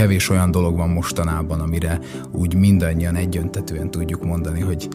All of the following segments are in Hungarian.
kevés olyan dolog van mostanában, amire úgy mindannyian egyöntetően tudjuk mondani, hogy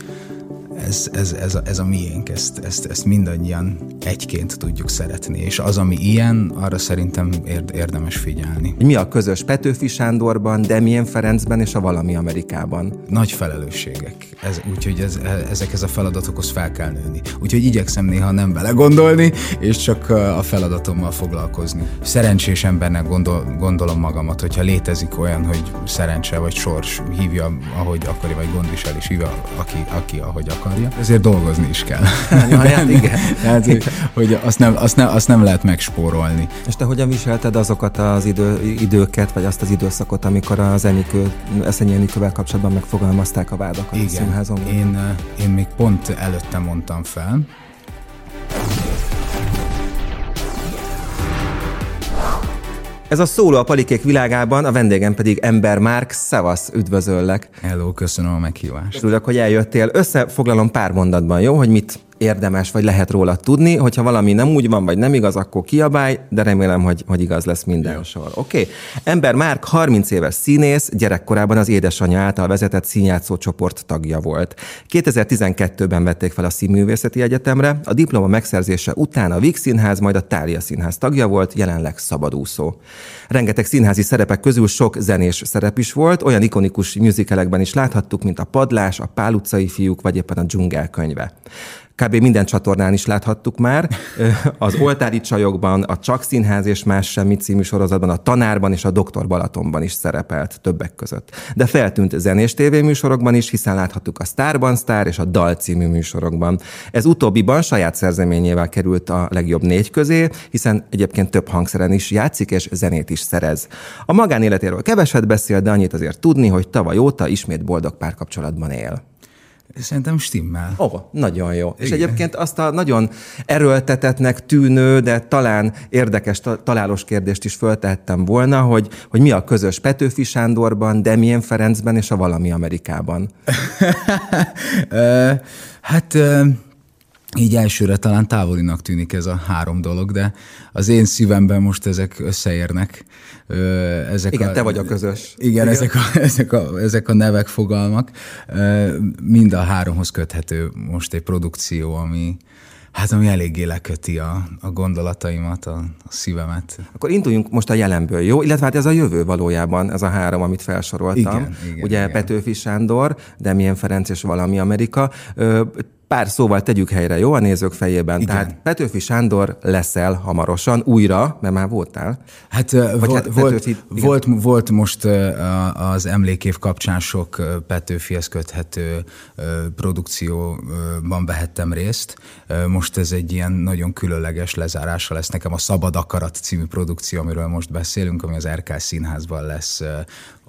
ez, ez, ez, a, ez a miénk, ezt, ezt, ezt mindannyian egyként tudjuk szeretni, és az, ami ilyen, arra szerintem érdemes figyelni. Mi a közös Petőfi Sándorban, Demien Ferencben és a Valami Amerikában? Nagy felelősségek, ez, úgyhogy ez, ezekhez a feladatokhoz fel kell nőni. Úgyhogy igyekszem néha nem vele gondolni, és csak a feladatommal foglalkozni. Szerencsés embernek gondol, gondolom magamat, hogyha létezik olyan, hogy szerencse vagy sors hívja, ahogy akarja, vagy gondvisel is hívja, aki, aki ahogy akar akarja, ezért dolgozni is kell. Ja, hát igen. Tehát, hogy, azt, nem, azt, nem, azt nem lehet megspórolni. És te hogyan viselted azokat az idő, időket, vagy azt az időszakot, amikor az Enikő, Eszenyi Enikővel kapcsolatban megfogalmazták a vádakat igen. a színházon? Én, én még pont előtte mondtam fel, Ez a szóló a palikék világában, a vendégem pedig Ember Márk. Szevasz, üdvözöllek. Hello, köszönöm a meghívást. Örülök, hogy eljöttél. Összefoglalom pár mondatban, jó? Hogy mit érdemes, vagy lehet róla tudni, hogyha valami nem úgy van, vagy nem igaz, akkor kiabálj, de remélem, hogy, hogy igaz lesz minden Jó. sor. Oké. Okay. Ember Márk 30 éves színész, gyerekkorában az édesanyja által vezetett színjátszó csoport tagja volt. 2012-ben vették fel a Színművészeti Egyetemre, a diploma megszerzése után a Víg Színház, majd a Tália Színház tagja volt, jelenleg szabadúszó. Rengeteg színházi szerepek közül sok zenés szerep is volt, olyan ikonikus musicalekben is láthattuk, mint a Padlás, a Pál utcai fiúk, vagy éppen a Dzsungel könyve kb. minden csatornán is láthattuk már. Az Oltári Csajokban, a Csak Színház és Más Semmi című sorozatban, a Tanárban és a Doktor Balatonban is szerepelt többek között. De feltűnt zenés tévéműsorokban is, hiszen láthattuk a Starban Star és a Dal című műsorokban. Ez utóbbiban saját szerzeményével került a legjobb négy közé, hiszen egyébként több hangszeren is játszik és zenét is szerez. A magánéletéről keveset beszél, de annyit azért tudni, hogy tavaly óta ismét boldog párkapcsolatban él. Szerintem stimmel. Ó, nagyon jó. Igen. És egyébként azt a nagyon erőltetetnek tűnő, de talán érdekes, találós kérdést is föltehettem volna, hogy, hogy mi a közös Petőfi Sándorban, Demien Ferencben és a Valami Amerikában. hát így elsőre talán távolinak tűnik ez a három dolog, de az én szívemben most ezek összeérnek. Ezek igen, a, te vagy a közös. Igen, igen. Ezek, a, ezek, a, ezek a nevek, fogalmak. Mind a háromhoz köthető most egy produkció, ami, Hát ami eléggé leköti a, a gondolataimat, a, a szívemet. Akkor induljunk most a jelenből, jó? Illetve hát ez a jövő valójában, ez a három, amit felsoroltam. Igen, igen, Ugye igen. Petőfi Sándor, Demien Ferenc és Valami Amerika pár szóval tegyük helyre, jó a nézők fejében. Igen. Tehát Petőfi Sándor leszel hamarosan újra, mert már voltál. Hát, Vagy volt, hát Petőfi, volt, volt most az emlékév kapcsán sok Petőfihez köthető produkcióban vehettem részt. Most ez egy ilyen nagyon különleges lezárása lesz nekem a Szabad Akarat című produkció, amiről most beszélünk, ami az RK Színházban lesz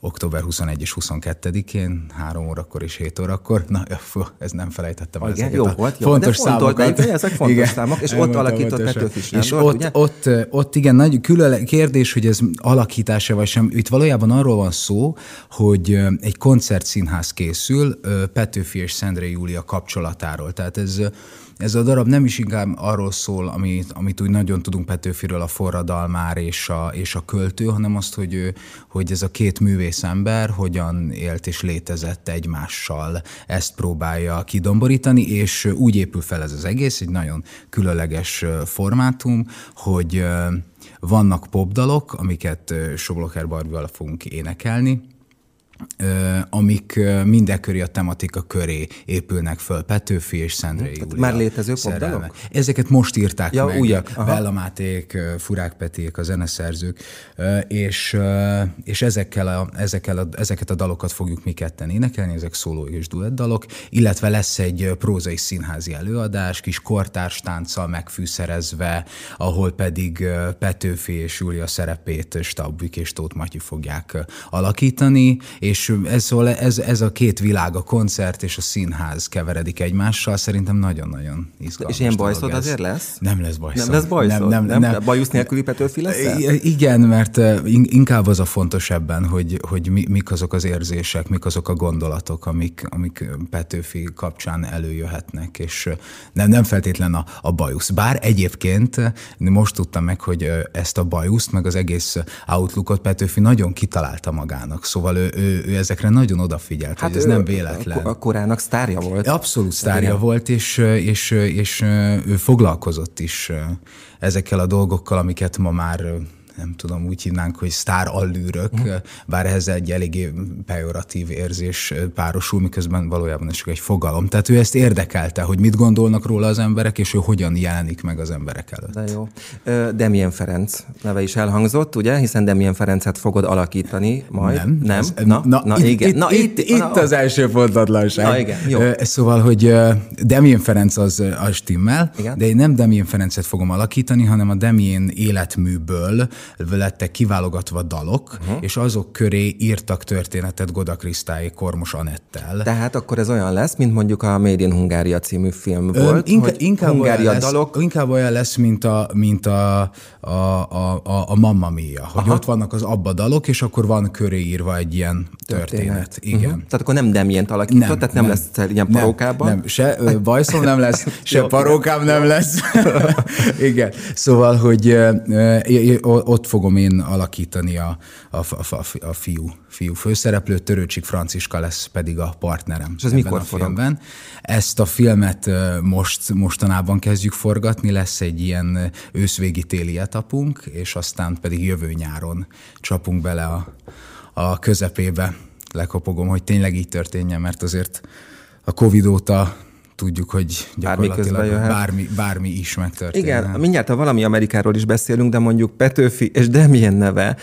október 21 és 22-én, 3 órakor és 7 órakor. Na, fú, ez nem felejtettem el Igen, jó volt, jó, fontos de számokat. ezek fontos igen, számok, és ott alakított Petőfi És ott, ugye? ott, ott, igen, nagy külön kérdés, hogy ez alakítása vagy sem. Itt valójában arról van szó, hogy egy koncertszínház készül Petőfi és Szendrei Júlia kapcsolatáról. Tehát ez ez a darab nem is inkább arról szól, amit, amit úgy nagyon tudunk Petőfiről, a forradalmár és a, és a költő, hanem azt, hogy, ő, hogy ez a két művész ember hogyan élt és létezett egymással, ezt próbálja kidomborítani, és úgy épül fel ez az egész, egy nagyon különleges formátum, hogy vannak popdalok, amiket Sobloker Barbival fogunk énekelni, amik mindenköré a tematika köré épülnek föl. Petőfi és Szendrei hm, Júlia. Már létező popdalok? Ezeket most írták ja, meg. Újak. Bella Máték, Furák Peték, a zeneszerzők, és, és ezekkel a, ezekkel a, ezeket a dalokat fogjuk mi ketten énekelni, ezek szóló és duett dalok, illetve lesz egy prózai színházi előadás, kis kortárs tánccal megfűszerezve, ahol pedig Petőfi és Júlia szerepét Stabbik és Tóth Matyi fogják alakítani, És ez, szóval ez, ez a két világ, a koncert és a színház keveredik egymással, szerintem nagyon-nagyon izgalmas. És ilyen bajszod azért lesz? Nem lesz bajszod. Nem lesz bajszod? Nem, nem, nem, nem. Bajusz nélküli Petőfi lesz? Igen, mert inkább az a fontos ebben, hogy, hogy mik azok az érzések, mik azok a gondolatok, amik, amik Petőfi kapcsán előjöhetnek, és nem, nem feltétlen a, a bajusz. Bár egyébként most tudtam meg, hogy ezt a bajuszt, meg az egész Outlookot Petőfi nagyon kitalálta magának, szóval ő, ő, ő ezekre nagyon odafigyelt, hát hogy ez nem véletlen. A korának sztárja volt. Abszolút sztárja Igen. volt, és, és, és ő foglalkozott is ezekkel a dolgokkal, amiket ma már nem tudom, úgy hívnánk, hogy sztár allűrök, uh-huh. bár ehhez egy eléggé pejoratív érzés párosul, miközben valójában ez csak egy fogalom. Tehát ő ezt érdekelte, hogy mit gondolnak róla az emberek, és ő hogyan jelenik meg az emberek előtt. De jó. Demien Ferenc neve is elhangzott, ugye, hiszen Demien Ferencet fogod alakítani majd. Nem. Nem? Ez, na, na, na, igen. Itt, na, itt, itt, itt az első pontatlanság. Na, igen, jó. Szóval, hogy Demien Ferenc az a stimmel, igen? de én nem Demien Ferencet fogom alakítani, hanem a Demien életműből lettek kiválogatva dalok, uh-huh. és azok köré írtak történetet Goda Krisztály Kormos Anettel. Tehát akkor ez olyan lesz, mint mondjuk a Made in Hungária című film Ö, volt, inkább, hogy inkább Hungária olyan dalok... Lesz, inkább olyan lesz, mint a, mint a, a, a, a, Mamma Mia, hogy Aha. ott vannak az abba dalok, és akkor van köré írva egy ilyen történet. történet. Igen. Uh-huh. Tehát akkor nem Demient alakított, nem, tehát nem, nem lesz ilyen parókában? Nem, nem. se bajszom nem lesz, se parókám nem lesz. Igen. Szóval, hogy ott fogom én alakítani a, a, a, a fiú, fiú főszereplőt, Törőcsik Franciska lesz pedig a partnerem. És ez mikor a filmben. Ezt a filmet most, mostanában kezdjük forgatni, lesz egy ilyen őszvégi téli etapunk, és aztán pedig jövő nyáron csapunk bele a, a közepébe. Lekopogom, hogy tényleg így történjen, mert azért a Covid óta tudjuk, hogy gyakorlatilag bármi, bármi, bármi is megtörténhet. Igen, mindjárt ha valami Amerikáról is beszélünk, de mondjuk Petőfi és Demien neve,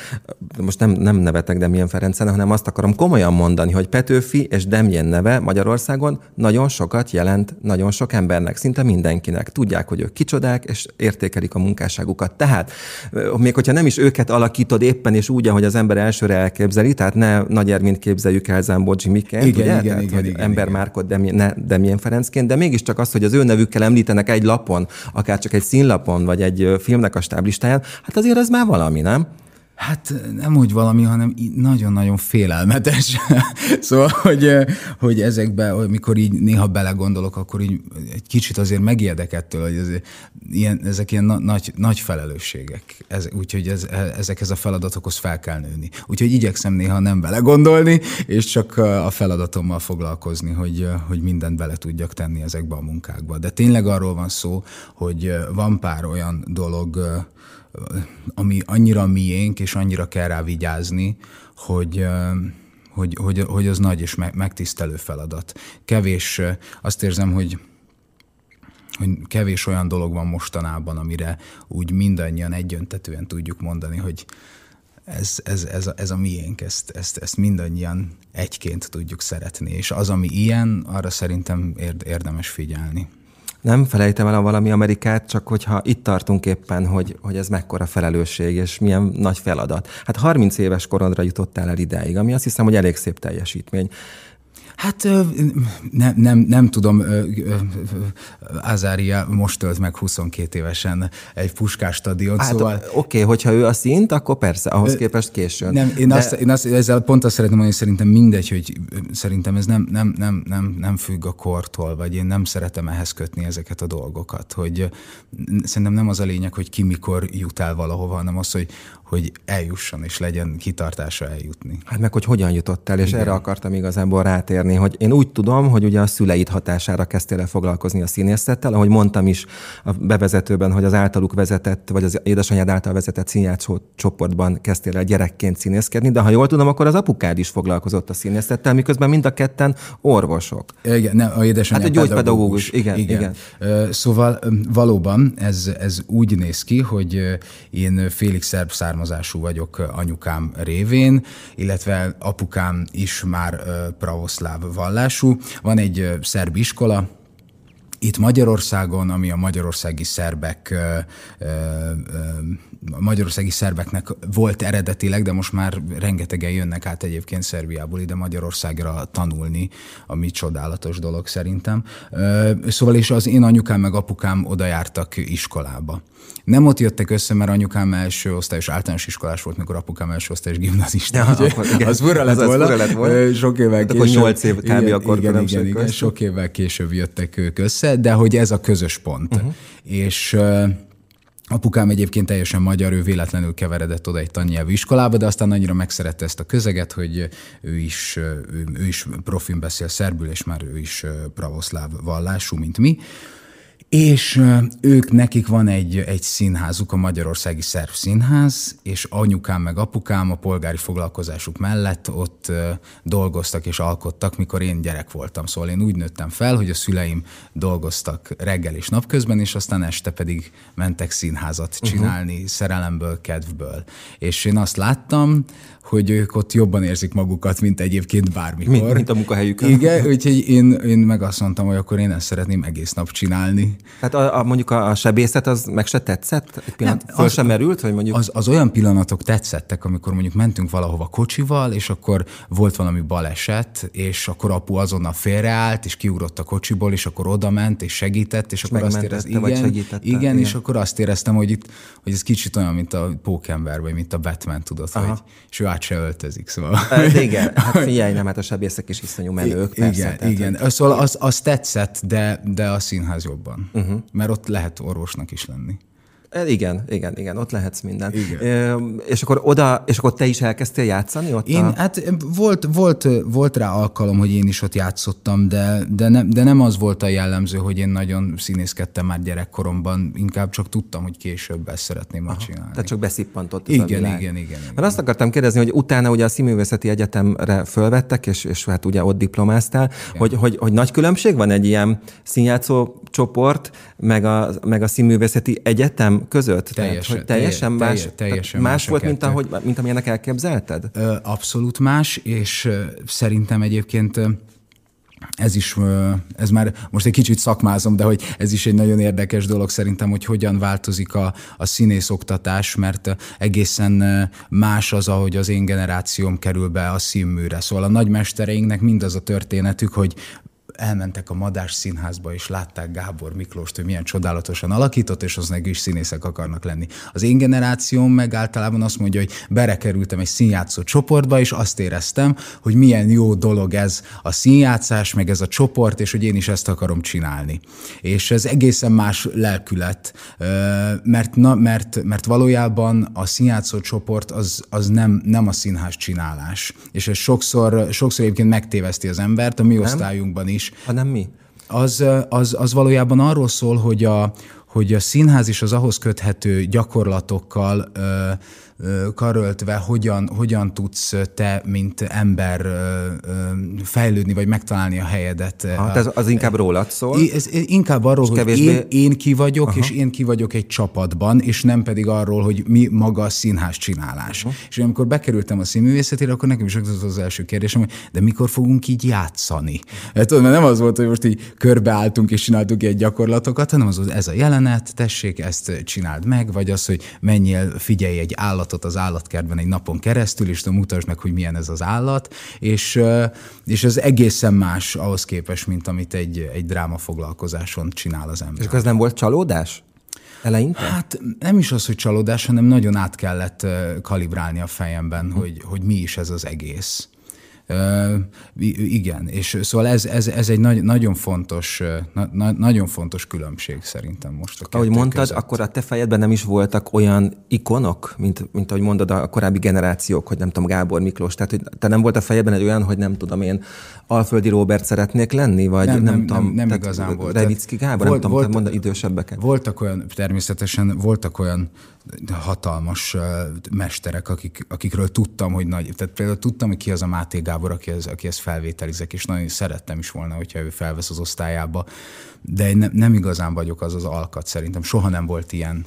most nem, nem nevetek Demien Ferencen, hanem azt akarom komolyan mondani, hogy Petőfi és Demien neve Magyarországon nagyon sokat jelent nagyon sok embernek, szinte mindenkinek. Tudják, hogy ők kicsodák, és értékelik a munkásságukat. Tehát, még hogyha nem is őket alakítod éppen és úgy, ahogy az ember elsőre elképzeli, tehát ne Nagy Ermint képzeljük el Zambogyi Miként, igen, ugye? Igen, tehát, igen, igen, ember igen. Márkot Demien, ne Demien Ferencként, egyébként, de mégiscsak az, hogy az ő nevükkel említenek egy lapon, akár csak egy színlapon, vagy egy filmnek a stáblistáján, hát azért ez már valami, nem? Hát nem úgy valami, hanem nagyon-nagyon félelmetes. szóval, hogy, hogy ezekbe, mikor így néha belegondolok, akkor így egy kicsit azért megijedek ettől, hogy ez, ilyen, ezek ilyen na, nagy, nagy felelősségek. Ez, úgyhogy ez, ezekhez a feladatokhoz fel kell nőni. Úgyhogy igyekszem néha nem belegondolni, és csak a feladatommal foglalkozni, hogy, hogy mindent bele tudjak tenni ezekbe a munkákba. De tényleg arról van szó, hogy van pár olyan dolog, ami annyira miénk, és annyira kell rá vigyázni, hogy, hogy, hogy, hogy az nagy és megtisztelő feladat. Kevés, azt érzem, hogy hogy kevés olyan dolog van mostanában, amire úgy mindannyian egyöntetően tudjuk mondani, hogy ez, ez, ez, a, ez a miénk, ezt, ezt, ezt mindannyian egyként tudjuk szeretni, és az, ami ilyen, arra szerintem érdemes figyelni nem felejtem el a valami Amerikát, csak hogyha itt tartunk éppen, hogy, hogy ez mekkora felelősség, és milyen nagy feladat. Hát 30 éves korodra jutottál el ideig, ami azt hiszem, hogy elég szép teljesítmény. Hát nem, nem, nem tudom, Azária most tölt meg 22 évesen egy puskás stadion, hát, szóval... Oké, okay, hogyha ő a szint, akkor persze, ahhoz képest későn. Nem, én, De... azt, én azt, ezzel pont azt szeretném mondani, szerintem mindegy, hogy szerintem ez nem, nem, nem, nem, nem függ a kortól, vagy én nem szeretem ehhez kötni ezeket a dolgokat, hogy szerintem nem az a lényeg, hogy ki mikor jut el valahova, hanem az, hogy, hogy eljusson, és legyen kitartása eljutni. Hát meg, hogy hogyan jutott el, és Igen. erre akartam igazából rátérni, hogy én úgy tudom, hogy ugye a szüleid hatására kezdtél el foglalkozni a színészettel, ahogy mondtam is a bevezetőben, hogy az általuk vezetett, vagy az édesanyád által vezetett színjátszó csoportban kezdtél el gyerekként színészkedni, de ha jól tudom, akkor az apukád is foglalkozott a színészettel, miközben mind a ketten orvosok. Igen, nem, a édesanyád Hát a gyógypedagógus, igen, igen. igen. Szóval valóban ez, ez úgy néz ki, hogy én félig szerb származású származású vagyok anyukám révén, illetve apukám is már pravoszláv vallású. Van egy szerb iskola, itt Magyarországon, ami a magyarországi szerbek, a magyarországi szerbeknek volt eredetileg, de most már rengetegen jönnek át egyébként Szerbiából ide Magyarországra tanulni, ami csodálatos dolog szerintem. Szóval és az én anyukám meg apukám oda jártak iskolába. Nem ott jöttek össze, mert anyukám első osztályos általános iskolás volt, mikor apukám első osztályos gimnazista. Ja, akkor, igen. Az fura lett, volna. lett volna. Sok évvel hát később. Akkor 8 év kb. Igen, akkor igen, igen, igen, sok évvel később jöttek ők össze, de hogy ez a közös pont. Uh-huh. És Apukám egyébként teljesen magyar, ő véletlenül keveredett oda egy tannyelvű iskolába, de aztán annyira megszerette ezt a közeget, hogy ő is, ő, ő is profin beszél szerbül, és már ő is pravoszláv vallású, mint mi. És ők, nekik van egy, egy színházuk, a Magyarországi Szerv Színház, és anyukám meg apukám a polgári foglalkozásuk mellett ott dolgoztak és alkottak, mikor én gyerek voltam. Szóval én úgy nőttem fel, hogy a szüleim dolgoztak reggel és napközben, és aztán este pedig mentek színházat uh-huh. csinálni, uh-huh. szerelemből, kedvből. És én azt láttam, hogy ők ott jobban érzik magukat, mint egyébként bármikor. Mint, mint a munkahelyükön. Igen, úgyhogy én, én meg azt mondtam, hogy akkor én ezt szeretném egész nap csinálni. Tehát a, a, mondjuk a, a sebészet az meg se tetszett? Egy pillanat, Nem, föl az, sem merült? Hogy mondjuk... az, az olyan pillanatok tetszettek, amikor mondjuk mentünk valahova kocsival, és akkor volt valami baleset, és akkor apu azonnal félreállt, és kiugrott a kocsiból, és akkor oda ment, és segített, és, és akkor azt éreztem, igen, vagy igen, igen, és akkor azt éreztem, hogy itt, hogy ez kicsit olyan, mint a pókember, vagy mint a Batman, tudod, Aha. hogy és ő át se öltözik, szóval. De igen, hát figyelj, nem, hát a sebészek is iszonyú menők, persze. Igen, tehát, igen. Hogy... Szóval az, az tetszett, de, de a színház jobban. Uh-huh. Mert ott lehet orvosnak is lenni. Igen, igen, igen, ott lehetsz minden. Igen. És akkor oda, és akkor te is elkezdtél játszani ott? Én, a... hát volt, volt, volt rá alkalom, hogy én is ott játszottam, de, de, nem, de nem az volt a jellemző, hogy én nagyon színészkedtem már gyerekkoromban, inkább csak tudtam, hogy később ezt szeretném Aha, csinálni. Tehát csak beszippantott igen, világ. Igen, igen, igen. Mert azt akartam kérdezni, hogy utána ugye a Színművészeti Egyetemre fölvettek, és, és hát ugye ott diplomáztál, hogy, hogy, hogy nagy különbség van egy ilyen színjátszó csoport, meg a, meg a Színművészeti Egyetem között? Teljesen, tehát, hogy teljesen más, teljesen, más, más volt, mint, ahogy, mint amilyenek elképzelted? Abszolút más, és szerintem egyébként ez is, ez már most egy kicsit szakmázom, de hogy ez is egy nagyon érdekes dolog szerintem, hogy hogyan változik a, a színész oktatás, mert egészen más az, ahogy az én generációm kerül be a színműre. Szóval a nagymestereinknek mindaz a történetük, hogy elmentek a Madás Színházba, és látták Gábor Miklóst, hogy milyen csodálatosan alakított, és az meg is színészek akarnak lenni. Az én generációm meg általában azt mondja, hogy berekerültem egy színjátszó csoportba, és azt éreztem, hogy milyen jó dolog ez a színjátszás, meg ez a csoport, és hogy én is ezt akarom csinálni. És ez egészen más lelkület, mert, na, mert, mert valójában a színjátszó csoport az, az nem, nem a színház csinálás. És ez sokszor, sokszor egyébként megtéveszti az embert, a mi osztályunkban is, is. Hanem mi? Az, az, az valójában arról szól, hogy a, hogy a színház is az ahhoz köthető gyakorlatokkal ö, karöltve, hogyan, hogyan tudsz te, mint ember fejlődni, vagy megtalálni a helyedet. Hát ez az inkább rólad szól? Ez inkább arról, hogy kevésbé... én, én ki vagyok, Aha. és én ki vagyok egy csapatban, és nem pedig arról, hogy mi maga a színház csinálás. Aha. És amikor bekerültem a színművészetére, akkor nekem is az az első kérdésem, hogy de mikor fogunk így játszani? Hát, mert nem az volt, hogy most így körbeálltunk és csináltuk egy gyakorlatokat, hanem az volt, ez a jelenet, tessék, ezt csináld meg, vagy az, hogy menjél, figyelj egy állat állatot az állatkertben egy napon keresztül, és mutasd meg, hogy milyen ez az állat, és, és ez egészen más ahhoz képest, mint amit egy, egy drámafoglalkozáson csinál az ember. És ez nem volt csalódás? Eleinte? Hát nem is az, hogy csalódás, hanem nagyon át kellett kalibrálni a fejemben, hm. hogy, hogy mi is ez az egész. Uh, igen, és szóval ez, ez, ez egy nagy, nagyon, fontos, na, nagyon fontos különbség szerintem most a Ahogy mondtad, között. akkor a te fejedben nem is voltak olyan ikonok, mint, mint ahogy mondod a korábbi generációk, hogy nem tudom, Gábor Miklós, tehát hogy te nem volt a fejedben egy olyan, hogy nem tudom én, Alföldi Robert szeretnék lenni, vagy nem, nem, nem tudom, nem, nem igazán volt. Revicki Gábor, volt, nem tudom, volt, mondani idősebbeket. Voltak olyan, természetesen voltak olyan hatalmas mesterek, akik, akikről tudtam, hogy nagy, tehát például tudtam, hogy ki az a Máté Gábor, aki, ez, aki ezt felvételizek, és nagyon szerettem is volna, hogyha ő felvesz az osztályába, de én ne, nem igazán vagyok az az alkat szerintem, soha nem volt ilyen.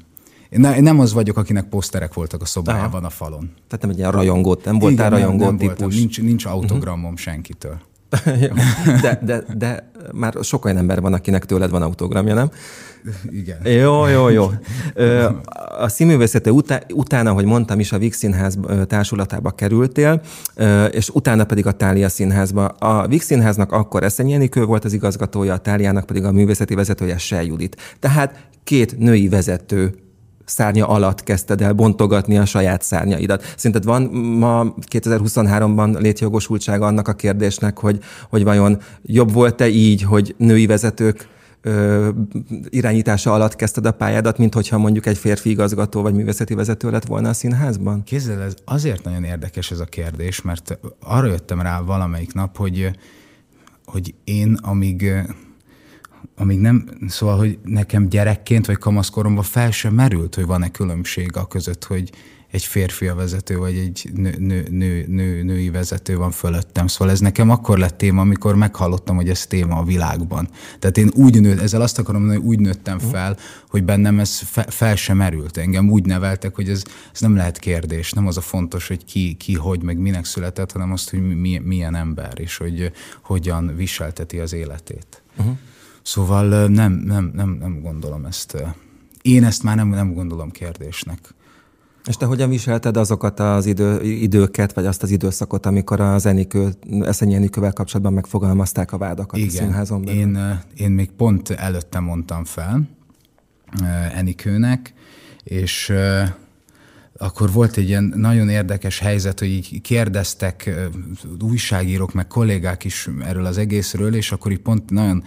Ne, nem az vagyok, akinek poszterek voltak a szobájában Aha. a falon. Tehát nem egy ilyen rajongó, nem voltál rajongó nem, nem típus. Voltam, nincs, nincs autogramom uh-huh. senkitől. de, de, de már sok olyan ember van, akinek tőled van autogramja, nem? Igen. Jó, jó, jó. A színművészete utá, utána, hogy mondtam is, a Vix Színház társulatába kerültél, és utána pedig a Tália Színházba. A Vix Színháznak akkor Eszenyi Enikő volt az igazgatója, a Táliának pedig a művészeti vezetője Se Judit. Tehát két női vezető szárnya alatt kezdted el bontogatni a saját szárnyaidat. Szerinted van ma 2023-ban létjogosultsága annak a kérdésnek, hogy, hogy vajon jobb volt-e így, hogy női vezetők ö, irányítása alatt kezdted a pályádat, mint hogyha mondjuk egy férfi igazgató vagy művészeti vezető lett volna a színházban? Kézzel, ez azért nagyon érdekes ez a kérdés, mert arra jöttem rá valamelyik nap, hogy, hogy én amíg amíg nem, szóval, hogy nekem gyerekként vagy kamaszkoromban fel sem merült, hogy van-e különbség a között, hogy egy férfi a vezető, vagy egy nő, nő, nő, nő, női vezető van fölöttem. Szóval ez nekem akkor lett téma, amikor meghallottam, hogy ez téma a világban. Tehát én úgy nőtt, ezzel azt akarom mondani, hogy úgy nőttem fel, hogy bennem ez fe, fel sem merült. Engem úgy neveltek, hogy ez, ez nem lehet kérdés. Nem az a fontos, hogy ki, ki hogy, meg minek született, hanem azt, hogy mi, milyen ember, és hogy hogyan viselteti az életét. Uh-huh. Szóval nem, nem, nem, nem gondolom ezt. Én ezt már nem, nem gondolom kérdésnek. És te hogyan viselted azokat az idő, időket, vagy azt az időszakot, amikor az Enikő, Eszenyi Enikővel kapcsolatban megfogalmazták a vádakat Igen, a színházon belül? Én, én még pont előtte mondtam fel Enikőnek, és akkor volt egy ilyen nagyon érdekes helyzet, hogy így kérdeztek újságírók, meg kollégák is erről az egészről, és akkor így pont nagyon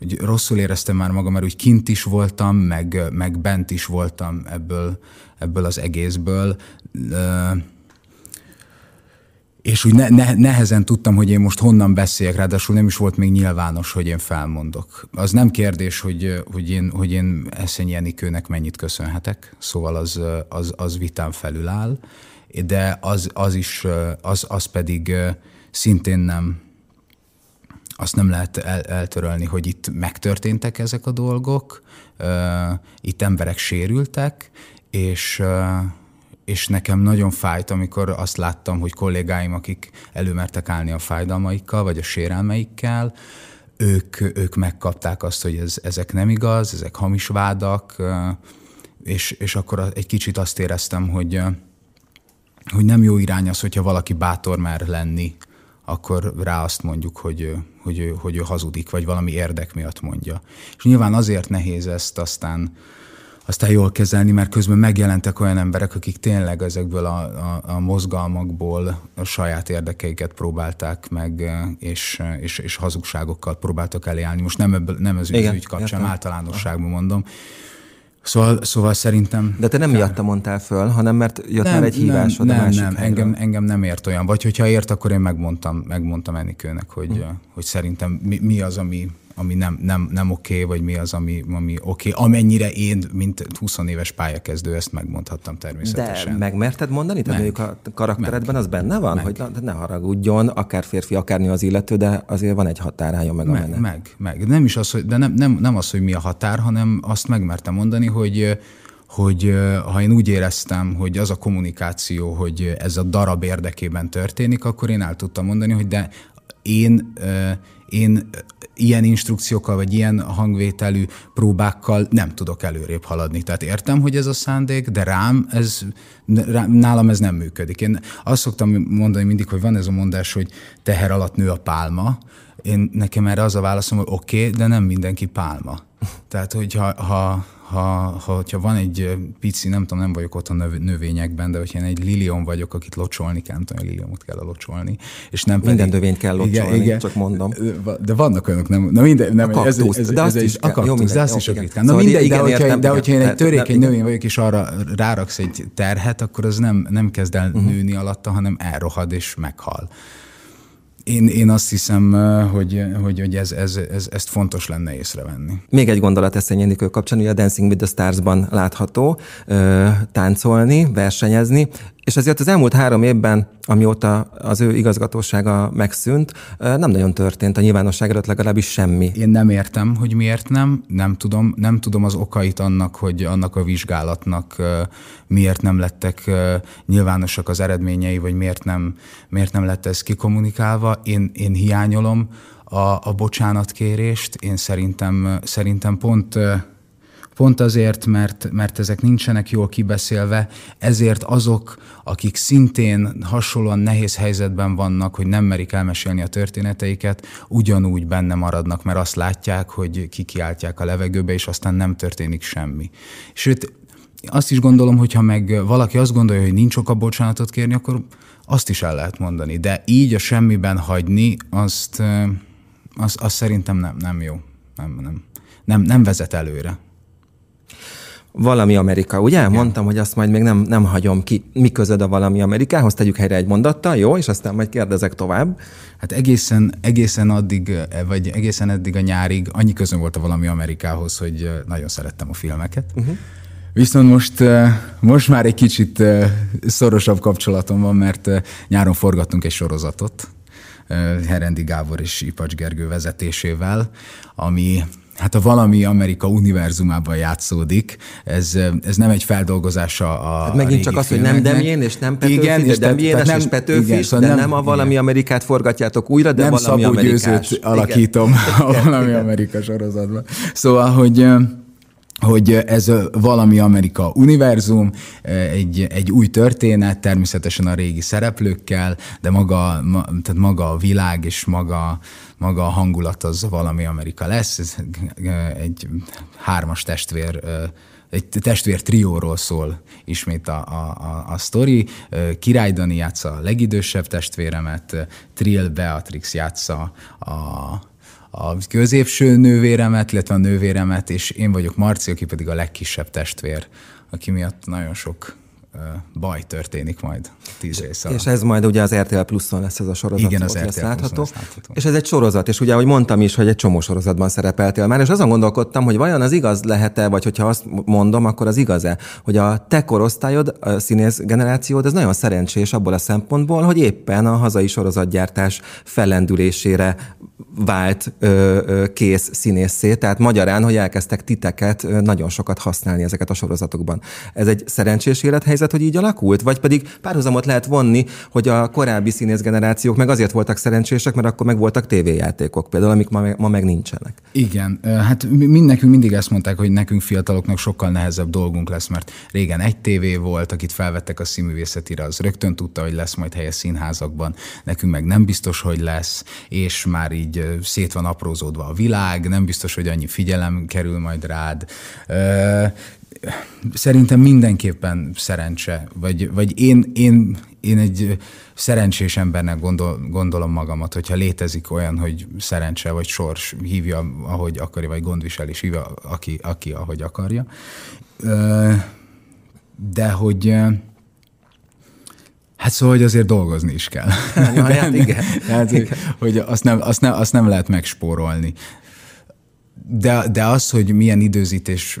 hogy rosszul éreztem már magam, mert úgy kint is voltam, meg, meg bent is voltam ebből, ebből az egészből. És úgy ne, ne, nehezen tudtam, hogy én most honnan beszéljek, ráadásul nem is volt még nyilvános, hogy én felmondok. Az nem kérdés, hogy, hogy én, hogy én Eszenyi Enikőnek mennyit köszönhetek, szóval az, az, az vitán felül áll, de az, az is, az, az pedig szintén nem, azt nem lehet el, eltörölni, hogy itt megtörténtek ezek a dolgok, itt emberek sérültek, és, és nekem nagyon fájt, amikor azt láttam, hogy kollégáim, akik előmertek állni a fájdalmaikkal, vagy a sérelmeikkel, ők, ők megkapták azt, hogy ez, ezek nem igaz, ezek hamis vádak, és, és akkor egy kicsit azt éreztem, hogy, hogy nem jó irány az, hogyha valaki bátor mer lenni akkor rá azt mondjuk, hogy, hogy, hogy ő hazudik, vagy valami érdek miatt mondja. És nyilván azért nehéz ezt aztán, aztán jól kezelni, mert közben megjelentek olyan emberek, akik tényleg ezekből a, a, a mozgalmakból a saját érdekeiket próbálták meg, és, és, és hazugságokkal próbáltak eljárni. Most nem, ebből, nem az ügy kapcsán, értem. általánosságban mondom. Szóval, szóval szerintem... De te nem miatta mondtál föl, hanem mert jött nem, már egy hívásod nem, a másik Nem, engem, engem nem ért olyan. Vagy hogyha ért, akkor én megmondtam, megmondtam Enikőnek, hogy, uh. hogy szerintem mi, mi az, ami, ami nem, nem, nem oké, okay, vagy mi az, ami, ami oké, okay. amennyire én, mint 20 éves pályakezdő, ezt megmondhattam természetesen. De megmerted mondani? Tehát mondjuk a karakteredben meg. az benne van, meg. hogy na, ne haragudjon, akár férfi, akár nő az illető, de azért van egy határája meg, meg a menet. Meg, meg. Nem is az, hogy, de nem, nem, nem az, hogy mi a határ, hanem azt megmertem mondani, hogy hogy ha én úgy éreztem, hogy az a kommunikáció, hogy ez a darab érdekében történik, akkor én el tudtam mondani, hogy de én, én ilyen instrukciókkal, vagy ilyen hangvételű próbákkal nem tudok előrébb haladni. Tehát értem, hogy ez a szándék, de rám ez, rám, nálam ez nem működik. Én azt szoktam mondani mindig, hogy van ez a mondás, hogy teher alatt nő a pálma. Én nekem erre az a válaszom, hogy oké, okay, de nem mindenki pálma. Tehát, hogyha ha, ha, ha, hogyha van egy pici, nem tudom, nem vagyok otthon növényekben, de hogyha én egy lilion vagyok, akit locsolni kell, nem tudom, hogy liliomot kell locsolni. És nem Minden pedig, növényt kell locsolni, igen, igen, csak mondom. De vannak olyanok, nem, na minden, nem, a kaktuszt, ez, ez, de azt ez, is a kaktusz, de azt is ritkán. Na szóval mindegy, de, hogyha, értem, de hogyha én egy törékeny növény vagyok, és arra ráraksz egy terhet, akkor az nem, nem kezd el uh-huh. nőni alatta, hanem elrohad és meghal. Én, én azt hiszem, hogy, hogy, hogy ez, ez, ez, ezt fontos lenne észrevenni. Még egy gondolat Eszény Enikő kapcsán, hogy a Dancing with the Stars-ban látható, táncolni, versenyezni, és ezért az elmúlt három évben, amióta az ő igazgatósága megszűnt, nem nagyon történt a nyilvánosság előtt legalábbis semmi. Én nem értem, hogy miért nem, nem tudom, nem tudom az okait annak, hogy annak a vizsgálatnak miért nem lettek nyilvánosak az eredményei, vagy miért nem, miért nem lett ez kikommunikálva. Én, én hiányolom a, a bocsánatkérést. Én szerintem, szerintem pont Pont azért, mert, mert ezek nincsenek jól kibeszélve, ezért azok, akik szintén hasonlóan nehéz helyzetben vannak, hogy nem merik elmesélni a történeteiket, ugyanúgy benne maradnak, mert azt látják, hogy kikiáltják a levegőbe, és aztán nem történik semmi. Sőt, azt is gondolom, hogy ha meg valaki azt gondolja, hogy nincs oka bocsánatot kérni, akkor azt is el lehet mondani. De így a semmiben hagyni, azt, azt, azt szerintem nem, nem jó. Nem, nem, nem, nem vezet előre. Valami Amerika, ugye? Igen. Mondtam, hogy azt majd még nem, nem hagyom ki. Mi közöd a valami Amerikához? Tegyük helyre egy mondattal, jó? És aztán majd kérdezek tovább. Hát egészen, egészen addig, vagy egészen eddig a nyárig annyi közön volt a valami Amerikához, hogy nagyon szerettem a filmeket. Uh-huh. Viszont most, most már egy kicsit szorosabb kapcsolatom van, mert nyáron forgattunk egy sorozatot, Herendi Gábor és Ipacs Gergő vezetésével, ami hát a valami Amerika univerzumában játszódik. Ez, ez nem egy feldolgozása a hát megint csak az, hogy nem Demjén és nem Petőfi, igen, és Demjénes nem, és Petőfi, igen, szóval de nem, nem a valami igen. Amerikát forgatjátok újra, de nem valami Szabó Győzőt alakítom igen. a valami Amerika sorozatban. Szóval, hogy hogy ez valami Amerika univerzum, egy, egy új történet, természetesen a régi szereplőkkel, de maga, ma, tehát maga a világ és maga, maga a hangulat az valami Amerika lesz. Ez egy hármas testvér egy testvér trióról szól ismét a, a, a, a sztori. Király Dani játsza a legidősebb testvéremet, Trill Beatrix játsza a, a középső nővéremet, illetve a nővéremet, és én vagyok Marci, aki pedig a legkisebb testvér, aki miatt nagyon sok baj történik majd tíz rész alatt. És ez majd ugye az RTL Pluszon lesz ez a sorozat. Igen, az RTL lesz látható. Lesz látható. És ez egy sorozat, és ugye, ahogy mondtam is, hogy egy csomó sorozatban szerepeltél már, és azon gondolkodtam, hogy vajon az igaz lehet-e, vagy hogyha azt mondom, akkor az igaz-e, hogy a te korosztályod, a színész generációd, ez nagyon szerencsés abból a szempontból, hogy éppen a hazai sorozatgyártás fellendülésére vált ö, kész színészé, tehát magyarán, hogy elkezdtek titeket ö, nagyon sokat használni ezeket a sorozatokban. Ez egy szerencsés élethelyzet, hogy így alakult? Vagy pedig párhuzamot lehet vonni, hogy a korábbi színészgenerációk meg azért voltak szerencsések, mert akkor meg voltak tévéjátékok például, amik ma, ma meg nincsenek. Igen, hát mi, nekünk mindig ezt mondták, hogy nekünk fiataloknak sokkal nehezebb dolgunk lesz, mert régen egy tévé volt, akit felvettek a színművészetire, az rögtön tudta, hogy lesz majd helye színházakban, nekünk meg nem biztos, hogy lesz, és már így szét van aprózódva a világ, nem biztos, hogy annyi figyelem kerül majd rád. Szerintem mindenképpen szerencse, vagy, vagy én, én, én egy szerencsés embernek gondol, gondolom magamat, hogyha létezik olyan, hogy szerencse vagy sors hívja, ahogy akarja, vagy gondviselés hívja, aki, aki ahogy akarja. De hogy Hát szóval, hogy azért dolgozni is kell. Ja, hát igen. hát, igen. Hogy azt nem, azt, nem, azt nem lehet megspórolni. De, de az, hogy milyen időzítés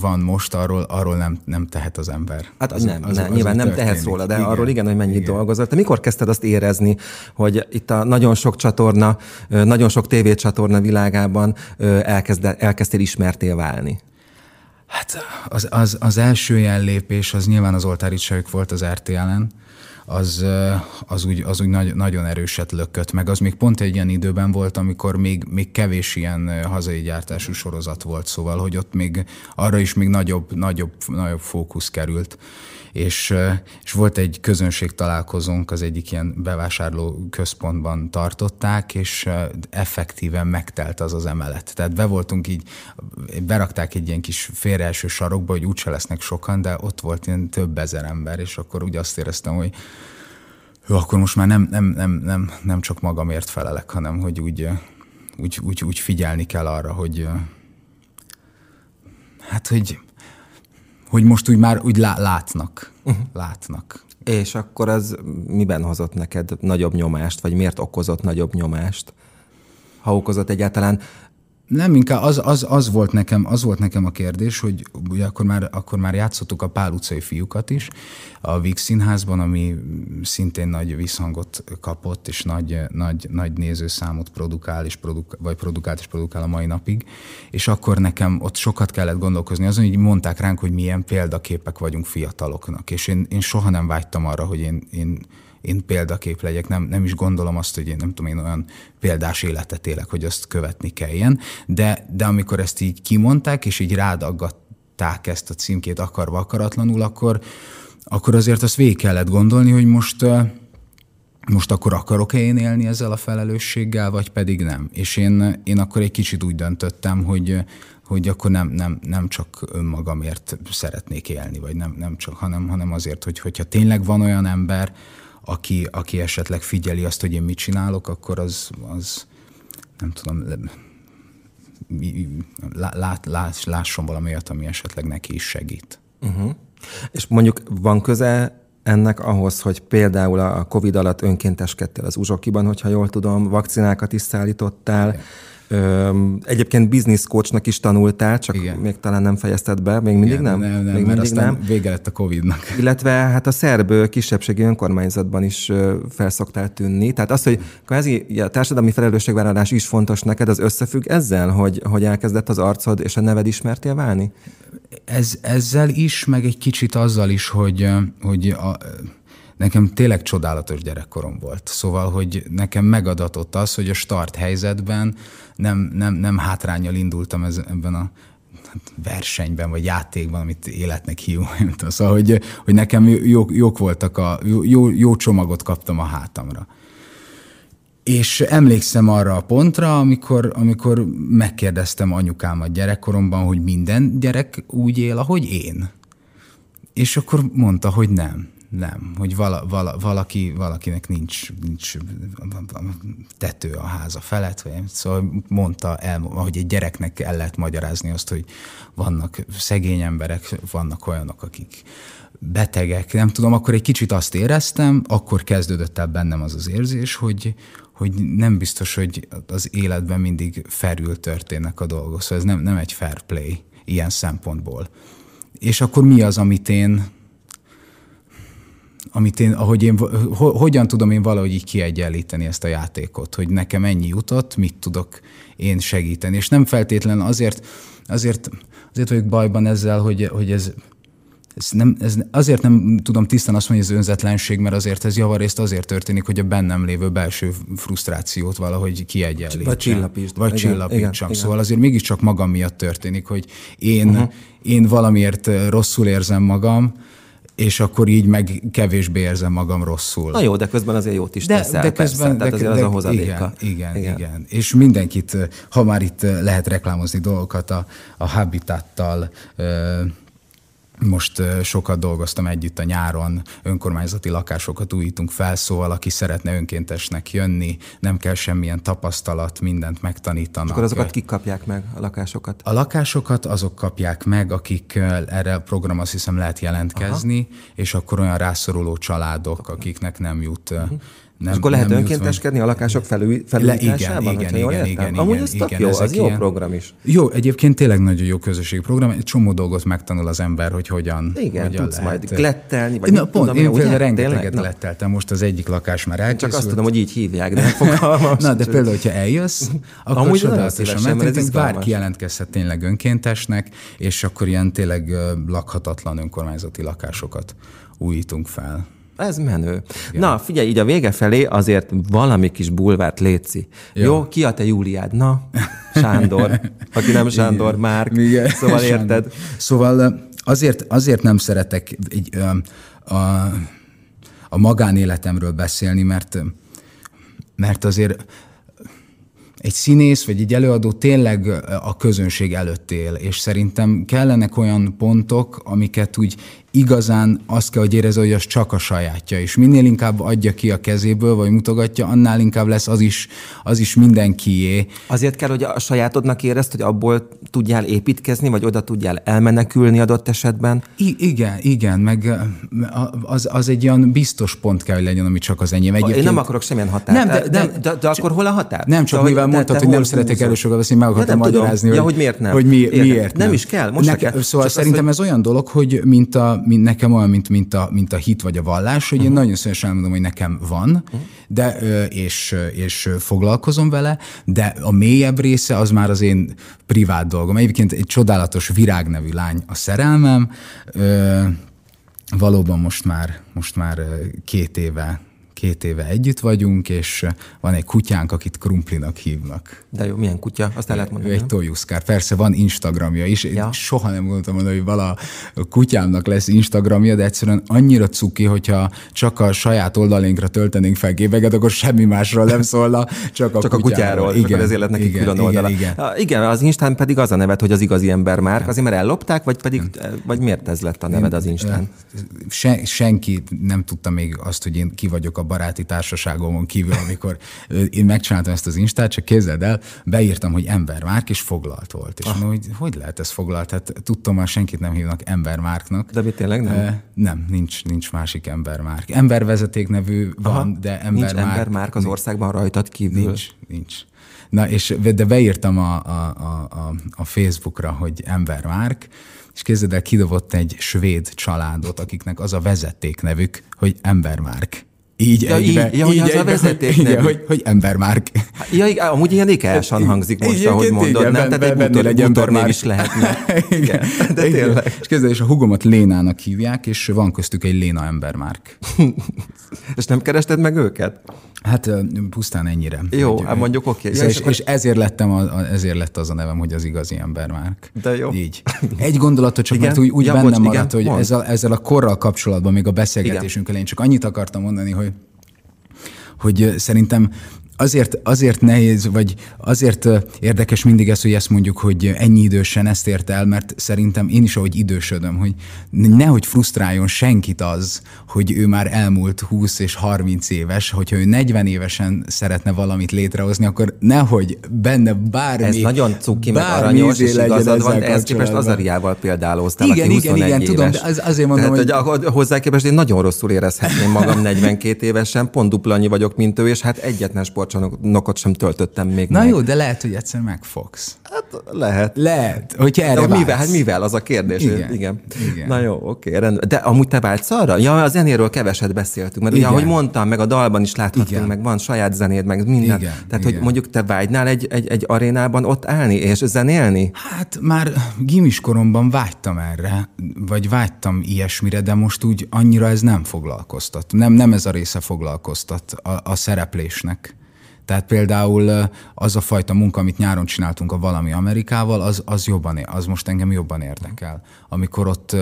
van most, arról, arról nem, nem tehet az ember. Hát az, nem, az, nem az, nyilván nem tehetsz róla, de igen, arról igen, hogy mennyit igen. dolgozol. Te mikor kezdted azt érezni, hogy itt a nagyon sok csatorna, nagyon sok tévécsatorna világában elkezd, elkezdtél ismertél válni? Hát az, az, az első jellépés az nyilván az oltári volt az RTL-en, az, az úgy, az úgy nagy, nagyon erőset lökött, meg. Az még pont egy ilyen időben volt, amikor még, még kevés ilyen hazai gyártású sorozat volt, szóval, hogy ott még arra is még nagyobb, nagyobb, nagyobb fókusz került és, és volt egy közönség találkozónk, az egyik ilyen bevásárló központban tartották, és effektíven megtelt az az emelet. Tehát be voltunk így, berakták egy ilyen kis félreeső sarokba, hogy úgyse lesznek sokan, de ott volt ilyen több ezer ember, és akkor úgy azt éreztem, hogy jó, akkor most már nem, nem, nem, nem, nem csak magamért felelek, hanem hogy úgy, úgy, úgy, úgy figyelni kell arra, hogy hát, hogy hogy most úgy már úgy látnak. Uh-huh. Látnak. És akkor az miben hozott neked nagyobb nyomást, vagy miért okozott nagyobb nyomást? Ha okozott egyáltalán, nem, inkább az, az, az, volt nekem, az volt nekem a kérdés, hogy ugye akkor már, akkor már játszottuk a Pál utcai fiúkat is a Víg Színházban, ami szintén nagy visszhangot kapott, és nagy, nagy, nagy nézőszámot produkál, és produk, vagy produkált és produkál a mai napig. És akkor nekem ott sokat kellett gondolkozni azon, hogy mondták ránk, hogy milyen példaképek vagyunk fiataloknak. És én, én soha nem vágytam arra, hogy én, én én példakép legyek, nem, nem is gondolom azt, hogy én nem tudom, én olyan példás életet élek, hogy azt követni kelljen, de, de amikor ezt így kimondták, és így rádaggatták ezt a címkét akarva akaratlanul, akkor, akkor azért azt végig kellett gondolni, hogy most most akkor akarok-e én élni ezzel a felelősséggel, vagy pedig nem. És én, én akkor egy kicsit úgy döntöttem, hogy, hogy akkor nem, nem, nem csak önmagamért szeretnék élni, vagy nem, nem csak, hanem, hanem azért, hogy hogyha tényleg van olyan ember, aki, aki esetleg figyeli azt, hogy én mit csinálok, akkor az, az nem tudom, lát, lát, lásson valamelyet, ami esetleg neki is segít. Uh-huh. És mondjuk van köze ennek ahhoz, hogy például a COVID alatt önkénteskedtél az Uzsokiban, hogyha jól tudom, vakcinákat is szállítottál, Igen Egyébként business coachnak is tanultál, csak Igen. még talán nem fejezted be, még mindig Igen, nem? Nem, nem, még mert mindig nem. vége lett a Covid-nak. Illetve hát a szerb kisebbségi önkormányzatban is felszoktál tűnni. Tehát az, hogy kvázi a társadalmi felelősségvállalás is fontos neked, az összefügg ezzel, hogy, hogy elkezdett az arcod és a neved ismertél válni? Ez, ezzel is, meg egy kicsit azzal is, hogy, hogy a, nekem tényleg csodálatos gyerekkorom volt. Szóval, hogy nekem megadatott az, hogy a start helyzetben nem, nem, nem hátrányjal indultam ez, ebben a versenyben, vagy játékban, amit életnek hívom. Szóval, hogy, hogy nekem jók, jók voltak, a, jó, jó csomagot kaptam a hátamra. És emlékszem arra a pontra, amikor, amikor megkérdeztem anyukámat gyerekkoromban, hogy minden gyerek úgy él, ahogy én. És akkor mondta, hogy nem nem, hogy vala, vala, valaki, valakinek nincs, nincs tető a háza felett, vagy szóval mondta el, hogy egy gyereknek el lehet magyarázni azt, hogy vannak szegény emberek, vannak olyanok, akik betegek, nem tudom, akkor egy kicsit azt éreztem, akkor kezdődött el bennem az az érzés, hogy, hogy nem biztos, hogy az életben mindig felül történnek a dolgok, szóval ez nem, nem egy fair play ilyen szempontból. És akkor mi az, amit én amit én, ahogy én, ho, hogyan tudom én valahogy így kiegyenlíteni ezt a játékot, hogy nekem ennyi jutott, mit tudok én segíteni. És nem feltétlenül azért, azért, azért vagyok bajban ezzel, hogy, hogy ez, ez, nem, ez azért nem tudom tisztán azt mondani, hogy ez önzetlenség, mert azért ez javarészt azért történik, hogy a bennem lévő belső frusztrációt valahogy kiegyenlítsem. Vagy csillapítsam. Vagy csillapítsam. Szóval azért mégiscsak magam miatt történik, hogy én, uh-huh. én valamiért rosszul érzem magam, és akkor így meg kevésbé érzem magam rosszul. Na jó, de közben azért jót is de, teszel, de közben, persze, de, tehát azért de, az a hozadéka. Igen, igen, igen, igen. És mindenkit, ha már itt lehet reklámozni dolgokat a, a Habitattal, most sokat dolgoztam együtt a nyáron, önkormányzati lakásokat újítunk fel, szóval aki szeretne önkéntesnek jönni, nem kell semmilyen tapasztalat, mindent megtanítanak. És akkor azokat kik kapják meg, a lakásokat? A lakásokat azok kapják meg, akik erre a program azt hiszem lehet jelentkezni, Aha. és akkor olyan rászoruló családok, akiknek nem jut uh-huh nem, és akkor lehet önkénteskedni a lakások felül, felújításában? Le, igen, igen, igen, igen, Amúgy igen, ez igen, jó, az jó program is. Jó, egyébként tényleg nagyon jó közösségi program. Egy csomó dolgot megtanul az ember, hogy hogyan, igen, hogyan tudsz lehet. majd glettelni, vagy Na, pont, tudom, én például rengeteget gletteltem, most az egyik lakás már elkészült. Csak azt tudom, hogy így hívják, de nem Na, de például, hogyha eljössz, akkor Amúgy csodálatosan mert bárki jelentkezhet tényleg önkéntesnek, és akkor ilyen tényleg lakhatatlan önkormányzati lakásokat újítunk fel. Ez menő. Igen. Na, figyelj, így a vége felé azért valami kis bulvárt létszi. Jó, Jó ki a te Júliád? Na, Sándor. Aki nem Sándor, Igen. Márk. Igen. Szóval érted? Szóval azért, azért nem szeretek egy, a, a, a magánéletemről beszélni, mert mert azért egy színész vagy egy előadó tényleg a közönség előtt él, és szerintem kellenek olyan pontok, amiket úgy igazán azt kell, hogy érezze, hogy az csak a sajátja, és minél inkább adja ki a kezéből, vagy mutogatja, annál inkább lesz az is, az is mindenkié. Azért kell, hogy a sajátodnak érezd, hogy abból tudjál építkezni, vagy oda tudjál elmenekülni adott esetben? I- igen, igen, meg az, az egy olyan biztos pont kell, hogy legyen, ami csak az enyém. Egyébként... Én nem akarok semmilyen határt. Nem, de, de, de, de, de akkor hol a határ? Nem, csak de, mivel de, mondtad, de, hogy nem szeretek elősokat beszélni, meg akartam magyarázni, hogy, ja, hogy miért nem. Hogy mi, miért nem. Nem is kell, most Neke, kell. Szóval szerintem ez olyan dolog, hogy mint a mint nekem olyan, mint, mint, a, mint a hit vagy a vallás, hogy uh-huh. én nagyon szívesen mondom, hogy nekem van, uh-huh. de, és, és foglalkozom vele, de a mélyebb része az már az én privát dolgom. Egyébként egy csodálatos virág nevű lány a szerelmem, valóban most már, most már két éve két éve együtt vagyunk, és van egy kutyánk, akit Krumplinak hívnak. De jó, milyen kutya? Azt el lehet mondani. Ő egy tojuszkár. Persze van Instagramja is. Ja. Soha nem gondoltam mondani, hogy vala kutyámnak lesz Instagramja, de egyszerűen annyira cuki, hogyha csak a saját oldalénkra töltenénk fel képeket, akkor semmi másról nem szólna, csak a, csak kutyáról. a kutyáról. Igen, akkor ezért lett neki igen, külön oldala. Igen, igen. igen, az Instán pedig az a nevet, hogy az igazi ember már. Azért, mert ellopták, vagy pedig, vagy miért ez lett a neved az Instán? Se, senki nem tudta még azt, hogy én ki vagyok a baráti társaságomon kívül, amikor én megcsináltam ezt az Instát, csak képzeld el, beírtam, hogy Márk, és foglalt volt. És ah. mondom, hogy hogy lehet ez foglalt? Hát tudtam, már senkit nem hívnak Márknak. De mi tényleg nem? E, nem, nincs, nincs másik Márk. Embervezeték nevű van, Aha. de Ember Nincs Márk az országban rajtad kívül? Nincs, nincs. Na, és de beírtam a, a, a, a Facebookra, hogy Márk, és képzeld el, kidobott egy svéd családot, akiknek az a vezeték nevük, hogy Márk. Így ja, egybe, így, ja, így az egybe, a vezeték igen, hogy, hogy embermárk. Ja, igen, amúgy ilyen ikásan hangzik most, igen, ahogy mondod, igen, nem? Tehát egy bútor, egy bútor még is lehetne. igen, de tényleg. És kezdve, és a hugomat Lénának hívják, és van köztük egy Léna embermárk. és nem kerested meg őket? Hát pusztán ennyire. Jó, hogy, hát mondjuk oké. Okay. Ja, és, és, ezért, lettem a, a, ezért lett az a nevem, hogy az igazi embermárk. De jó. Így. Egy gondolatot csak, igen? mert úgy, úgy ja, bennem maradt, hogy ezzel, ezzel a korral kapcsolatban, még a beszélgetésünk elején csak annyit akartam mondani, hogy hogy szerintem azért, azért nehéz, vagy azért érdekes mindig ez, hogy ezt mondjuk, hogy ennyi idősen ezt ért el, mert szerintem én is, ahogy idősödöm, hogy nehogy frusztráljon senkit az, hogy ő már elmúlt 20 és 30 éves, hogyha ő 40 évesen szeretne valamit létrehozni, akkor nehogy benne bármi... Ez nagyon cuki, meg aranyos, és igazad van, ez képest Azariával példáloztál, igen, aki 21 igen, igen, éves. tudom, de az, azért mondom, Tehát, hogy... hogy... Hozzá képest én nagyon rosszul érezhetném magam 42 évesen, pont dupla annyi vagyok, mint ő, és hát egyetlen sport sportcsarnokot sem töltöttem még Na meg. jó, de lehet, hogy egyszer megfogsz. Hát lehet. Lehet, hogyha erre de mivel, hát mivel, az a kérdés. Igen. Igen. Igen. Na jó, oké, rendben. De amúgy te vágysz arra? Ja, a zenéről keveset beszéltünk, mert Igen. ugye, ahogy mondtam, meg a dalban is láthatunk, Igen. meg van saját zenéd, meg minden. Igen. Tehát, Igen. hogy mondjuk te vágynál egy, egy, egy arénában ott állni és zenélni? Hát már gimiskoromban vágytam erre, vagy vágytam ilyesmire, de most úgy annyira ez nem foglalkoztat. Nem, nem ez a része foglalkoztat a, a szereplésnek. Tehát például az a fajta munka, amit nyáron csináltunk a Valami Amerikával, az, az, jobban, az most engem jobban érdekel. Amikor ott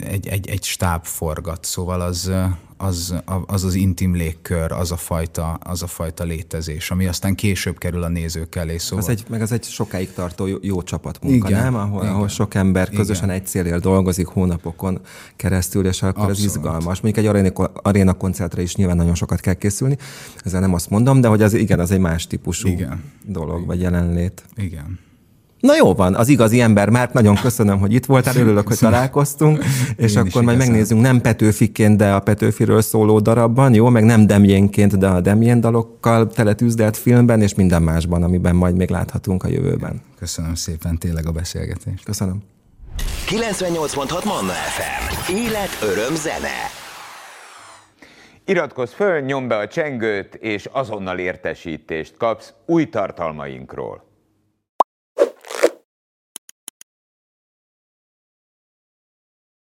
egy, egy, egy stáb forgat, szóval az, az, az az intim légkör, az a, fajta, az a fajta létezés, ami aztán később kerül a nézők elé. Szóval... Az egy, meg az egy sokáig tartó jó, jó csapatmunka, igen, nem? Ahol, igen, ahol sok ember közösen igen. egy célért dolgozik hónapokon keresztül, és akkor Abszolút. ez izgalmas. Mondjuk egy aréna, aréna koncertre is nyilván nagyon sokat kell készülni, ezzel nem azt mondom, de hogy az igen, az egy más típusú igen. dolog, igen. vagy jelenlét. Igen. Na jó van, az igazi ember, már nagyon köszönöm, hogy itt voltál, örülök, hogy találkoztunk, és Én akkor majd megnézzünk nem Petőfiként, de a Petőfiről szóló darabban, jó, meg nem Demjénként, de a Demjén dalokkal teletűzdelt filmben, és minden másban, amiben majd még láthatunk a jövőben. Köszönöm szépen tényleg a beszélgetést. Köszönöm. 98.6 Manna FM. Élet, öröm, zene. Iratkozz föl, nyomd be a csengőt, és azonnal értesítést kapsz új tartalmainkról.